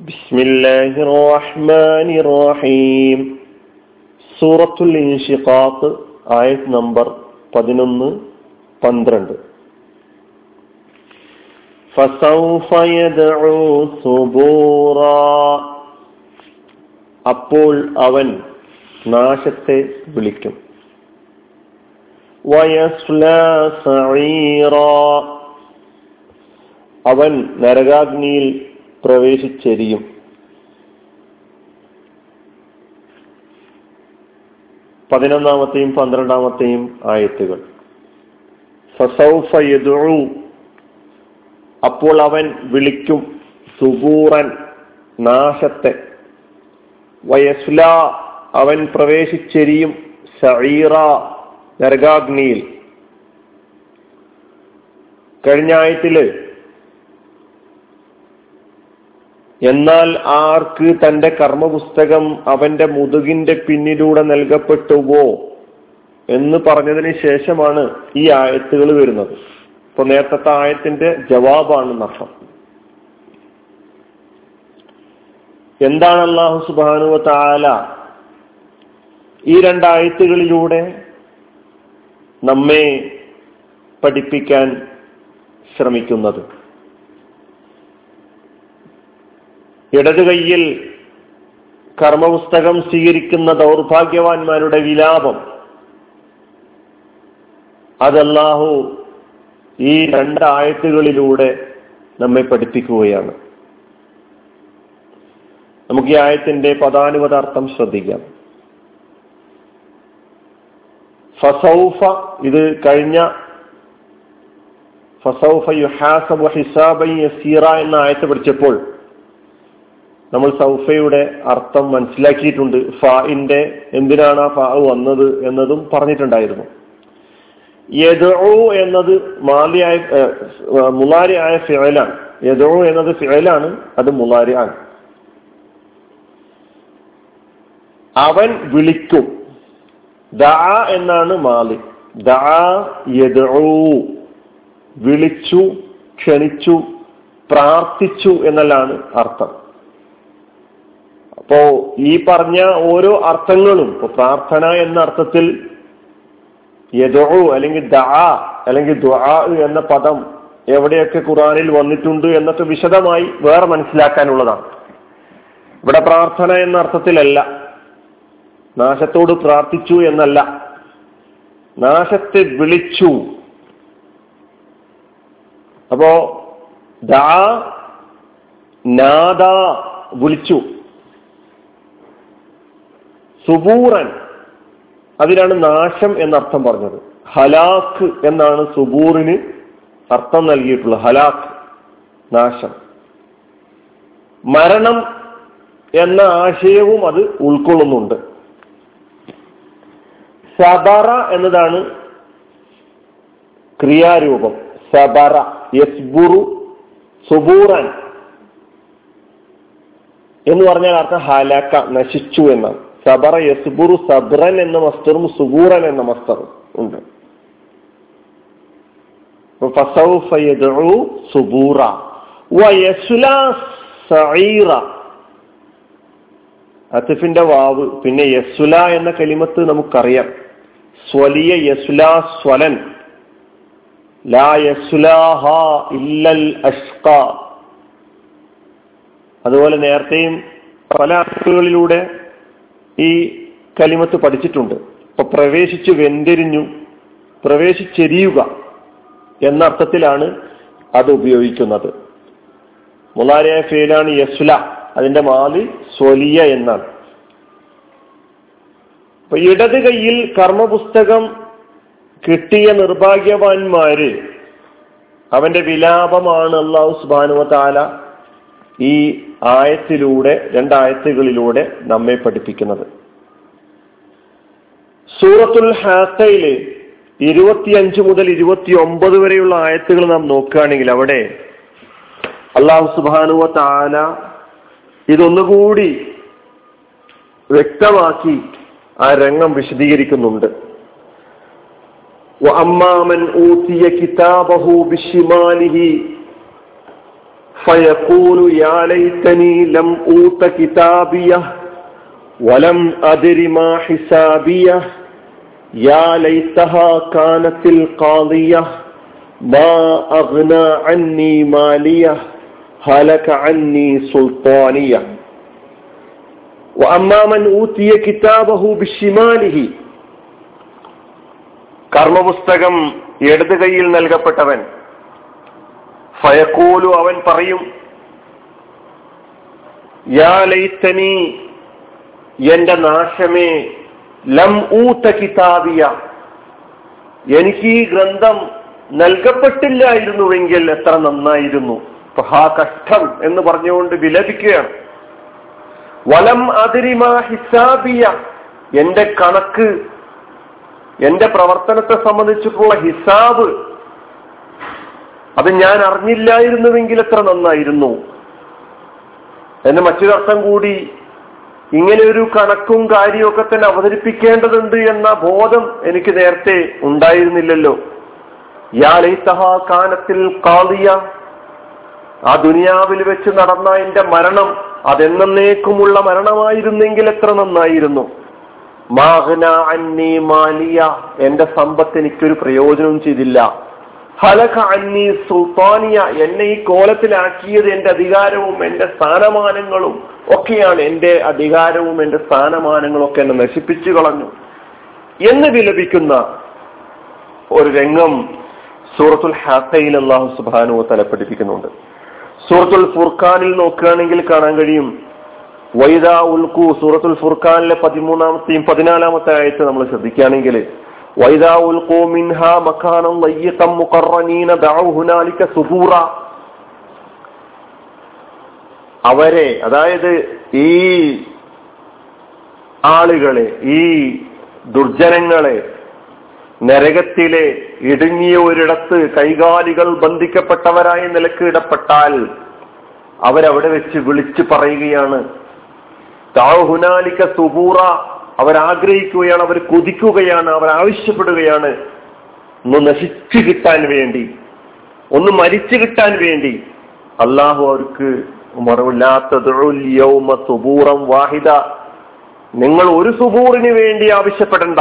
بسم الله الرحمن الرحيم സൂറത്തുൽ ഇൻഷിഖാത്ത് ആയത് നമ്പർ പതിനൊന്ന് പന്ത്രണ്ട് فسوف يدعو ثبورا അപ്പോൾ അവൻ നാശത്തെ വിളിക്കും വയസ്ലാ സഈറാ അവൻ നരകാഗ്നിയിൽ പ്രവേശിച്ചെരിയും. പതിനൊന്നാമത്തെയും പന്ത്രണ്ടാമത്തെയും ആയത്തുകൾ. ഫസൗഫ അപ്പോൾ അവൻ വിളിക്കും സുബൂറൻ നാശത്തെ. വയസ്ല അവൻ പ്രവേശിച്ചെരിയും സഈറ നരകാഗ്നിയിൽ. കഴിഞ്ഞ ആയത്തിൽ എന്നാൽ ആർക്ക് തന്റെ കർമ്മപുസ്തകം അവന്റെ മുതുകിന്റെ പിന്നിലൂടെ നൽകപ്പെട്ടുവോ എന്ന് പറഞ്ഞതിന് ശേഷമാണ് ഈ ആയത്തുകൾ വരുന്നത്. ഇപ്പൊ നേരത്തെ ആയത്തിന്റെ ജവാബാണ് നഷ്ടം എന്താണ് അള്ളാഹു സുബാനുവ താല ഈ രണ്ടായത്തുകളിലൂടെ നമ്മെ പഠിപ്പിക്കാൻ ശ്രമിക്കുന്നത്? ഇടത് കൈയിൽ കർമ്മപുസ്തകം സ്വീകരിക്കുന്ന ദൗർഭാഗ്യവാന്മാരുടെ വിലാപം. അതല്ലാഹു ഈ രണ്ട് ആയത്തുകളിലൂടെ നമ്മെ പഠിപ്പിക്കുകയാണ്. നമുക്ക് ഈ ആയത്തിന്റെ പദാനുപദാർത്ഥം ശ്രദ്ധിക്കാം. ഫസൗഫ ഇത് കഴിഞ്ഞ ഫസൗഫ യുഹാസബ ഹിസാബ എന്ന ആയത്ത് പഠിച്ചപ്പോൾ നമ്മൾ സൗഫയുടെ അർത്ഥം മനസ്സിലാക്കിയിട്ടുണ്ട്. ഫാഇന്റെ എന്തിനാണ് ആ ഫാ വന്നത് എന്നതും പറഞ്ഞിട്ടുണ്ടായിരുന്നു. യദോ എന്നത് മാലിയായ മുലാരിയായ ഫിഴലാണ് യദോ എന്നത് ഫിഴലാണ് അത് മുലാരി ആണ് അവൻ വിളിക്കും. ദാ എന്നാണ് മാലി. ദാ യദോ വിളിച്ചു ക്ഷണിച്ചു പ്രാർത്ഥിച്ചു എന്നല്ലാണ് അർത്ഥം. അപ്പോ ഈ പറഞ്ഞ ഓരോ അർത്ഥങ്ങളും ഇപ്പൊ പ്രാർത്ഥന എന്ന അർത്ഥത്തിൽ യദോ അല്ലെങ്കിൽ ദാ അല്ലെങ്കിൽ ദ്വാ എന്ന പദം എവിടെയൊക്കെ ഖുറാനിൽ വന്നിട്ടുണ്ട് എന്നൊക്കെ വിശദമായി വേറെ മനസ്സിലാക്കാനുള്ളതാണ്. ഇവിടെ പ്രാർത്ഥന എന്ന അർത്ഥത്തിലല്ല. നാശത്തോട് പ്രാർത്ഥിച്ചു എന്നല്ല. നാശത്തെ വിളിച്ചു. അപ്പോ ദാ നാദ വിളിച്ചു. സുബൂറൻ. അതിനാണ് നാശം എന്നർത്ഥം പറഞ്ഞത്. ഹലാഖ് എന്നാണ് സുബൂറിന് അർത്ഥം നൽകിയിട്ടുള്ളത്. ഹലാഖ് നാശം. മരണം എന്ന ആശയവും അത് ഉൾക്കൊള്ളുന്നുണ്ട്. സബറ എന്നതാണ് ക്രിയാരൂപം. സബറ യസ്ബുറു സുബൂറൻ. എന്ന് പറഞ്ഞാൽ അർത്ഥം ഹലാക്ക നശിച്ചു എന്നാണ്. സബറ യസ്ബുറു സബ്രൻ എന്ന മസ്തറും സുബൂറൻ എന്ന മസ്തറും ഉണ്ട്. സുബൂറ. വാവ്. പിന്നെ യസുല എന്ന കലിമത്ത് നമുക്കറിയാം. സ്വലിയ യസുല സ്വലൻ. ലാ യസുലാഹ ഇല്ലൽ അഷ്ക അതുപോലെ നേരത്തെയും പല ആർട്ടുകളിലൂടെ ഈ കലിമത്ത് പഠിച്ചിട്ടുണ്ട്. അപ്പൊ പ്രവേശിച്ച് വെന്തിരിഞ്ഞു പ്രവേശിച്ചെരിയുക എന്ന അർത്ഥത്തിലാണ് അത് ഉപയോഗിക്കുന്നത്. മുലാരിയായ ഫേലാണ് യസ്ല അതിന്റെ മാലി സ്വലിയ എന്നാണ്. അപ്പൊ ഇടത് കൈയിൽ കർമ്മപുസ്തകം കിട്ടിയ നിർഭാഗ്യവാന്മാര് അവന്റെ വിലാപമാണ് അള്ളാഹു സുബാനുവ താല ഈ ആയത്തിലൂടെ രണ്ടായത്തുകളിലൂടെ നമ്മെ പഠിപ്പിക്കുന്നത്. സൂറത്തുൽ ഹാത്തയില് ഇരുപത്തിയഞ്ച് മുതൽ ഇരുപത്തി ഒമ്പത് വരെയുള്ള ആയത്തുകൾ നാം നോക്കുകയാണെങ്കിൽ അവിടെ അള്ളാഹു സുബാനുവ താല ഇതൊന്നുകൂടി വ്യക്തമാക്കി ആ രംഗം വിശദീകരിക്കുന്നുണ്ട് وأما من أوتي كتابه بشماله فيقول يا ليتني لم أوت كتابيه ولم أدر ما حسابيه يا ليتها كانت القاضية ما أغنى عني مالية هلك عني سلطانية وأما من أوتي كتابه بشماله കർമ്മപുസ്തകം ഇടത് കൈയിൽ നൽകപ്പെട്ടവൻ ഫയക്കൂലു അവൻ പറയും യാ ലൈത്തനി എന്റെ നാശമേ ലം ഊത്ത കിതാബിയ. എനിക്ക് ഈ ഗ്രന്ഥം നൽകപ്പെട്ടില്ലായിരുന്നുവെങ്കിൽ എത്ര നന്നായിരുന്നു. ഹാ കഷ്ടം എന്ന് പറഞ്ഞുകൊണ്ട് വിലപിക്കുകയാണ്. വലം അതിരിമാ ഹിസാബിയ. എന്റെ കണക്ക് എന്റെ പ്രവർത്തനത്തെ സംബന്ധിച്ചിട്ടുള്ള ഹിസാബ് അത് ഞാൻ അറിഞ്ഞില്ലായിരുന്നുവെങ്കിൽ എത്ര നന്നായിരുന്നു. എന്ന് മറ്റൊരർത്ഥം കൂടി ഇങ്ങനെ ഒരു കണക്കും കാര്യമൊക്കെ തന്നെ അവതരിപ്പിക്കേണ്ടതുണ്ട് എന്ന ബോധം എനിക്ക് നേരത്തെ ഉണ്ടായിരുന്നില്ലല്ലോ. കാനത്തിൽ കാളിയ ആ ദുനിയാവിൽ വെച്ച് നടന്ന എന്റെ മരണം അതെന്നേക്കുമുള്ള മരണമായിരുന്നെങ്കിൽ എത്ര നന്നായിരുന്നു. മാഹന അന്നി മാലിയ എന്റെ സമ്പത്ത് എനിക്കൊരു പ്രയോജനവും ചെയ്തില്ല. ഹലക അന്നി സുൽത്താനിയ എന്നെ ഈ കോലത്തിലാക്കിയത് എന്റെ അധികാരവും എന്റെ സ്ഥാനമാനങ്ങളും ഒക്കെയാണ് എന്റെ അധികാരവും എന്റെ സ്ഥാനമാനങ്ങളും ഒക്കെ എന്നെ നശിപ്പിച്ചു കളഞ്ഞു. എന്ന് വിലപിക്കുന്ന ഒരു രംഗം സൂറത്തുൽ ഹാസയിൽ അള്ളാഹു സുബാനു തല പഠിപ്പിക്കുന്നുണ്ട്. സൂറത്തുൽ ഫുർഖാനിൽ നോക്കുകയാണെങ്കിൽ കാണാൻ കഴിയും. വൈദ ഉൽക്കു സൂറത്തുൽ ഫുർഖാനിലെ പതിമൂന്നാമത്തെയും പതിനാലാമത്തെ ആയത്ത് നമ്മൾ ശ്രദ്ധിക്കുകയാണെങ്കിൽ അവരെ അതായത് ഈ ആളുകളെ ഈ ദുർജനങ്ങളെ നരകത്തിലെ ഇടുങ്ങിയ ഒരിടത്ത് കൈകാലികൾ ബന്ധിക്കപ്പെട്ടവരായ നിലയ്ക്ക് ഇടപെട്ടാൽ അവരവിടെ വെച്ച് വിളിച്ചു പറയുകയാണ് താഹുനാലിക്ക സുബൂറ. അവരാഗ്രഹിക്കുകയാണ് അവർ കൊതിക്കുകയാണ് അവർ ആവശ്യപ്പെടുകയാണ്. ഒന്ന് നശിച്ചു കിട്ടാൻ വേണ്ടി ഒന്ന് മരിച്ചു കിട്ടാൻ വേണ്ടി. അള്ളാഹു അവർക്ക് മറവില്ലാത്ത സുബൂറം വാഹിദ. നിങ്ങൾ ഒരു സുബൂറിന് വേണ്ടി ആവശ്യപ്പെടണ്ട.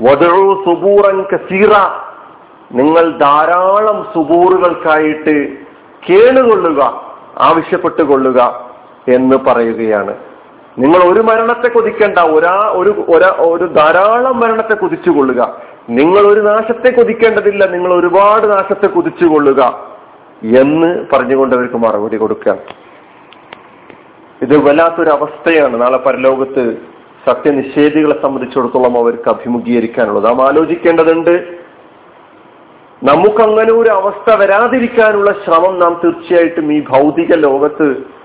വധു സുബൂറൻ കസീറ. നിങ്ങൾ ധാരാളം സുബൂറുകൾക്കായിട്ട് കേളുകൊള്ളുക ആവശ്യപ്പെട്ടുകൊള്ളുക എന്ന് പറയുകയാണ്. നിങ്ങൾ ഒരു മരണത്തെ കൊതിക്കേണ്ട. ഒരാ ഒരു ഒരാ ധാരാളം മരണത്തെ കൊതിച്ചുകൊള്ളുക. നിങ്ങൾ ഒരു നാശത്തെ കൊതിക്കേണ്ടതില്ല. നിങ്ങൾ ഒരുപാട് നാശത്തെ കൊതിച്ചുകൊള്ളുക എന്ന് പറഞ്ഞുകൊണ്ട് അവർക്ക് മറുപടി കൊടുക്കുക ഇത് വല്ലാത്തൊരു അവസ്ഥയാണ് നാളെ പരലോകത്ത് സത്യനിഷേധികളെ സംബന്ധിച്ചിടത്തോളം അവർക്ക് അഭിമുഖീകരിക്കാനുള്ളത്. നാം ആലോചിക്കേണ്ടതുണ്ട് നമുക്കങ്ങനെ ഒരു അവസ്ഥ വരാതിരിക്കാനുള്ള ശ്രമം നാം തീർച്ചയായിട്ടും ഈ ഭൗതിക ലോകത്ത്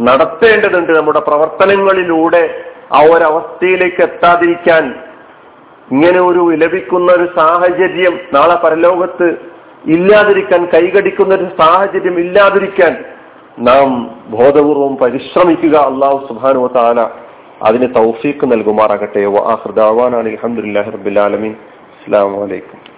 നടത്തേണ്ടതുണ്ട് നമ്മുടെ പ്രവർത്തനങ്ങളിലൂടെ ആ ഒരവസ്ഥയിലേക്ക് എത്താതിരിക്കാൻ. ഇങ്ങനെ ഒരു വിലപിക്കുന്ന ഒരു സാഹചര്യം നാളെ പരലോകത്ത് ഇല്ലാതിരിക്കാൻ കൈകടിക്കുന്ന ഒരു സാഹചര്യം ഇല്ലാതിരിക്കാൻ നാം ബോധപൂർവം പരിശ്രമിക്കുക. അള്ളാഹു സുബാനു താല അതിന് തൗഫീക്ക് നൽകുമാറാകട്ടെ. വാഹൃദാവാനാണ് അലഹമുല്ലാ റബിൻ അസ്സാം വലൈക്കും